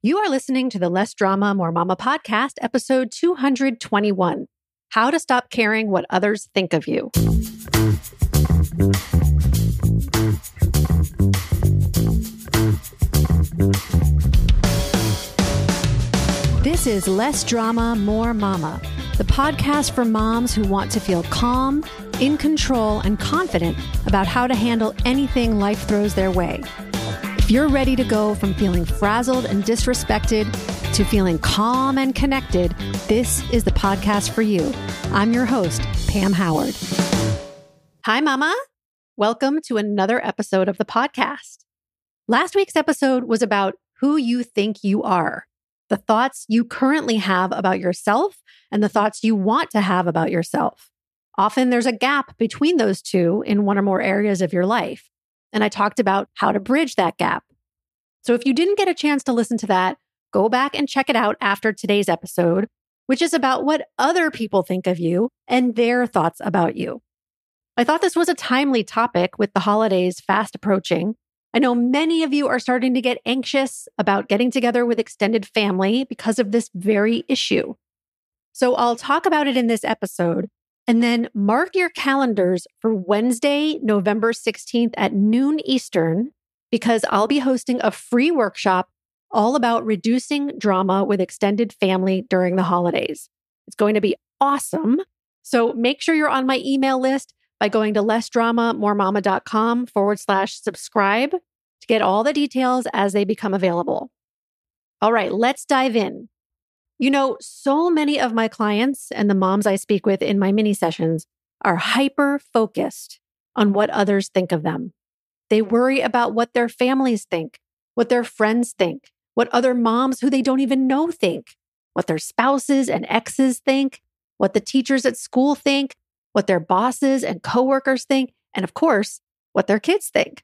You are listening to the Less Drama, More Mama podcast, episode 221 How to Stop Caring What Others Think of You. This is Less Drama, More Mama, the podcast for moms who want to feel calm, in control, and confident about how to handle anything life throws their way. If you're ready to go from feeling frazzled and disrespected to feeling calm and connected, this is the podcast for you. I'm your host, Pam Howard. Hi, Mama. Welcome to another episode of the podcast. Last week's episode was about who you think you are, the thoughts you currently have about yourself, and the thoughts you want to have about yourself. Often there's a gap between those two in one or more areas of your life. And I talked about how to bridge that gap. So if you didn't get a chance to listen to that, go back and check it out after today's episode, which is about what other people think of you and their thoughts about you. I thought this was a timely topic with the holidays fast approaching. I know many of you are starting to get anxious about getting together with extended family because of this very issue. So I'll talk about it in this episode, and then mark your calendars for Wednesday, November 16th at noon Eastern, because I'll be hosting a free workshop all about reducing drama with extended family during the holidays. It's going to be awesome. So make sure you're on my email list by going to lessdramamoremama.com forward slash subscribe to get all the details as they become available. All right, let's dive in. You know, so many of my clients and the moms I speak with in my mini sessions are hyper focused on what others think of them. They worry about what their families think, what their friends think, what other moms who they don't even know think, what their spouses and exes think, what the teachers at school think, what their bosses and coworkers think, and of course, what their kids think.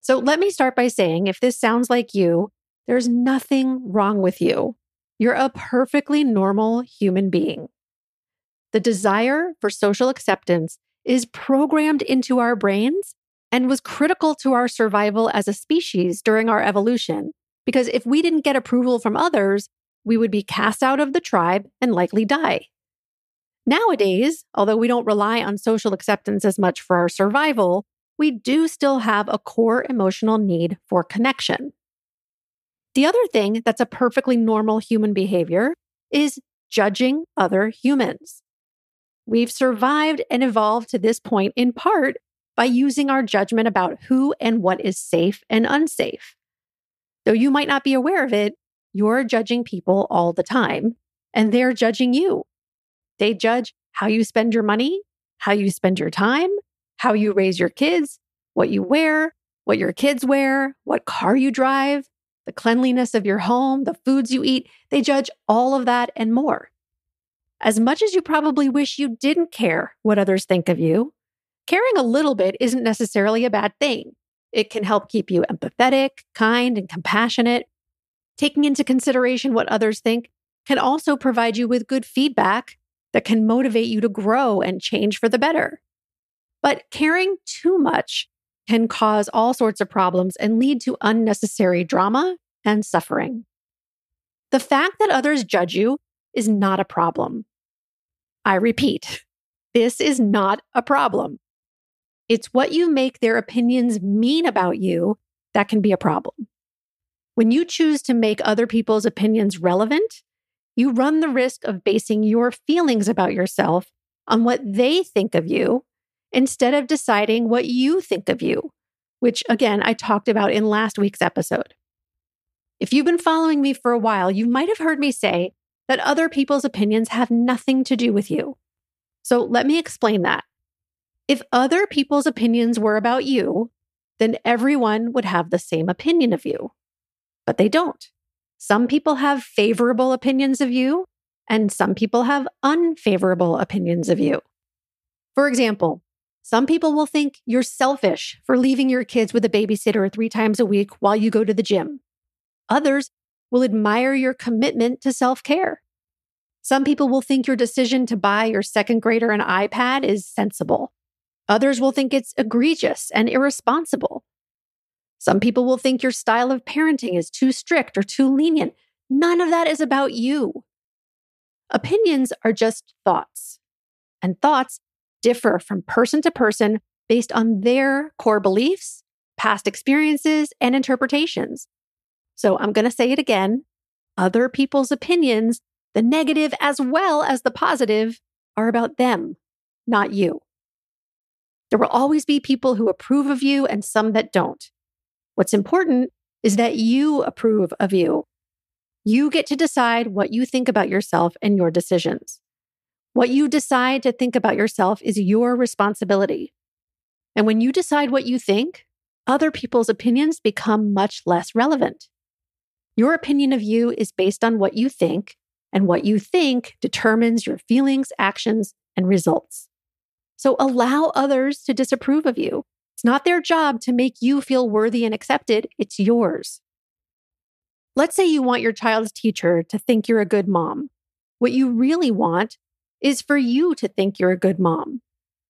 So let me start by saying if this sounds like you, there's nothing wrong with you. You're a perfectly normal human being. The desire for social acceptance is programmed into our brains and was critical to our survival as a species during our evolution. Because if we didn't get approval from others, we would be cast out of the tribe and likely die. Nowadays, although we don't rely on social acceptance as much for our survival, we do still have a core emotional need for connection. The other thing that's a perfectly normal human behavior is judging other humans. We've survived and evolved to this point in part by using our judgment about who and what is safe and unsafe. Though you might not be aware of it, you're judging people all the time, and they're judging you. They judge how you spend your money, how you spend your time, how you raise your kids, what you wear, what your kids wear, what car you drive, the cleanliness of your home, the foods you eat. They judge all of that and more. As much as you probably wish you didn't care what others think of you, caring a little bit isn't necessarily a bad thing. It can help keep you empathetic, kind, and compassionate. Taking into consideration what others think can also provide you with good feedback that can motivate you to grow and change for the better. But caring too much can cause all sorts of problems and lead to unnecessary drama and suffering. The fact that others judge you is not a problem. I repeat, this is not a problem. It's what you make their opinions mean about you that can be a problem. When you choose to make other people's opinions relevant, you run the risk of basing your feelings about yourself on what they think of you instead of deciding what you think of you, which again, I talked about in last week's episode. If you've been following me for a while, you might have heard me say that other people's opinions have nothing to do with you. So let me explain that. If other people's opinions were about you, then everyone would have the same opinion of you. But they don't. Some people have favorable opinions of you, and some people have unfavorable opinions of you. For example, some people will think you're selfish for leaving your kids with a babysitter three times a week while you go to the gym. Others will admire your commitment to self care. Some people will think your decision to buy your second grader an iPad is sensible. Others will think it's egregious and irresponsible. Some people will think your style of parenting is too strict or too lenient. None of that is about you. Opinions are just thoughts, and thoughts differ from person to person based on their core beliefs, past experiences, and interpretations. So I'm going to say it again other people's opinions, the negative as well as the positive, are about them, not you. There will always be people who approve of you and some that don't. What's important is that you approve of you. You get to decide what you think about yourself and your decisions. What you decide to think about yourself is your responsibility. And when you decide what you think, other people's opinions become much less relevant. Your opinion of you is based on what you think, and what you think determines your feelings, actions, and results. So allow others to disapprove of you. It's not their job to make you feel worthy and accepted, it's yours. Let's say you want your child's teacher to think you're a good mom. What you really want is for you to think you're a good mom.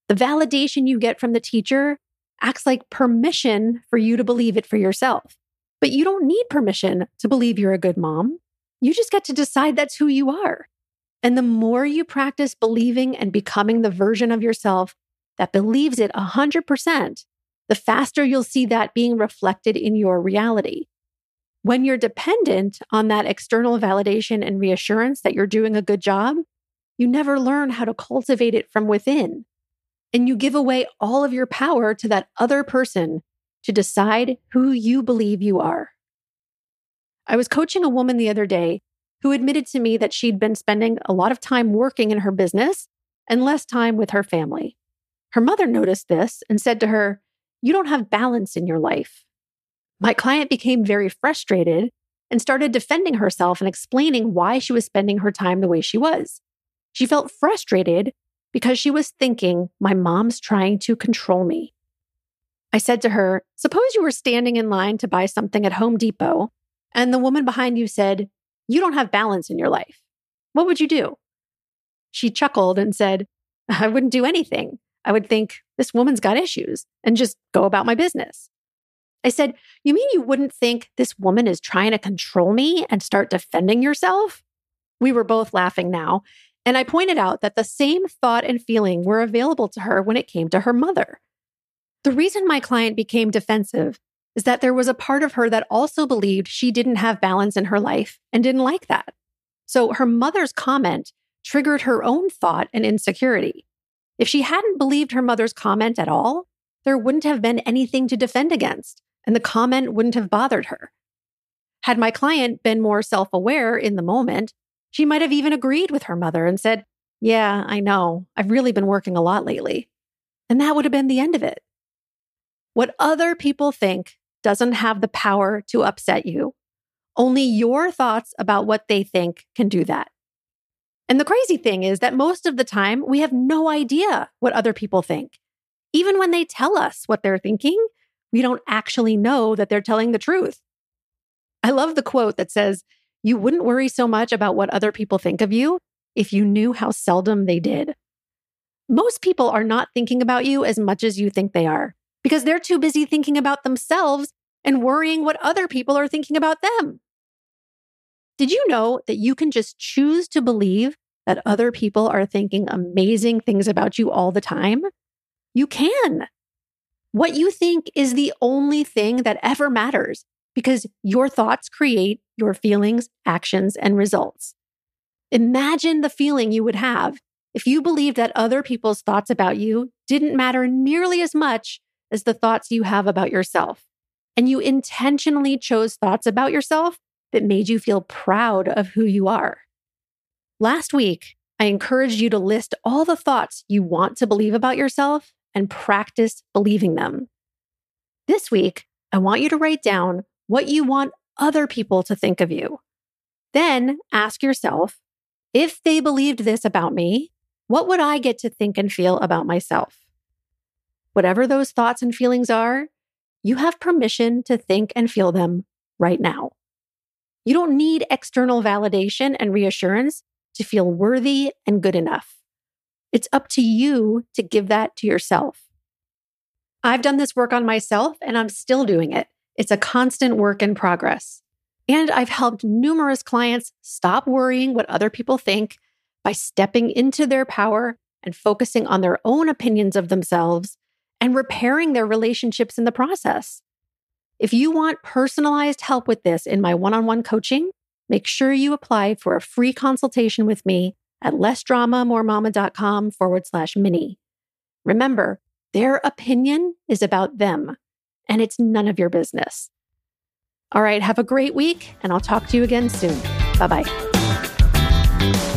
The validation you get from the teacher acts like permission for you to believe it for yourself. But you don't need permission to believe you're a good mom. You just get to decide that's who you are. And the more you practice believing and becoming the version of yourself that believes it 100%, the faster you'll see that being reflected in your reality. When you're dependent on that external validation and reassurance that you're doing a good job, you never learn how to cultivate it from within. And you give away all of your power to that other person to decide who you believe you are. I was coaching a woman the other day who admitted to me that she'd been spending a lot of time working in her business and less time with her family. Her mother noticed this and said to her, You don't have balance in your life. My client became very frustrated and started defending herself and explaining why she was spending her time the way she was. She felt frustrated because she was thinking, My mom's trying to control me. I said to her, Suppose you were standing in line to buy something at Home Depot, and the woman behind you said, You don't have balance in your life. What would you do? She chuckled and said, I wouldn't do anything. I would think, This woman's got issues, and just go about my business. I said, You mean you wouldn't think this woman is trying to control me and start defending yourself? We were both laughing now, and I pointed out that the same thought and feeling were available to her when it came to her mother. The reason my client became defensive is that there was a part of her that also believed she didn't have balance in her life and didn't like that. So her mother's comment triggered her own thought and insecurity. If she hadn't believed her mother's comment at all, there wouldn't have been anything to defend against, and the comment wouldn't have bothered her. Had my client been more self aware in the moment, she might have even agreed with her mother and said, Yeah, I know. I've really been working a lot lately. And that would have been the end of it. What other people think doesn't have the power to upset you. Only your thoughts about what they think can do that. And the crazy thing is that most of the time, we have no idea what other people think. Even when they tell us what they're thinking, we don't actually know that they're telling the truth. I love the quote that says, You wouldn't worry so much about what other people think of you if you knew how seldom they did. Most people are not thinking about you as much as you think they are because they're too busy thinking about themselves and worrying what other people are thinking about them. Did you know that you can just choose to believe that other people are thinking amazing things about you all the time? You can. What you think is the only thing that ever matters because your thoughts create your feelings, actions, and results. Imagine the feeling you would have if you believed that other people's thoughts about you didn't matter nearly as much as the thoughts you have about yourself. And you intentionally chose thoughts about yourself that made you feel proud of who you are. Last week, I encouraged you to list all the thoughts you want to believe about yourself and practice believing them. This week, I want you to write down what you want other people to think of you. Then ask yourself if they believed this about me, what would I get to think and feel about myself? Whatever those thoughts and feelings are, you have permission to think and feel them right now. You don't need external validation and reassurance to feel worthy and good enough. It's up to you to give that to yourself. I've done this work on myself and I'm still doing it. It's a constant work in progress. And I've helped numerous clients stop worrying what other people think by stepping into their power and focusing on their own opinions of themselves and repairing their relationships in the process. If you want personalized help with this in my one on one coaching, make sure you apply for a free consultation with me at lessdramamoremama.com forward slash mini. Remember, their opinion is about them, and it's none of your business. All right, have a great week, and I'll talk to you again soon. Bye bye.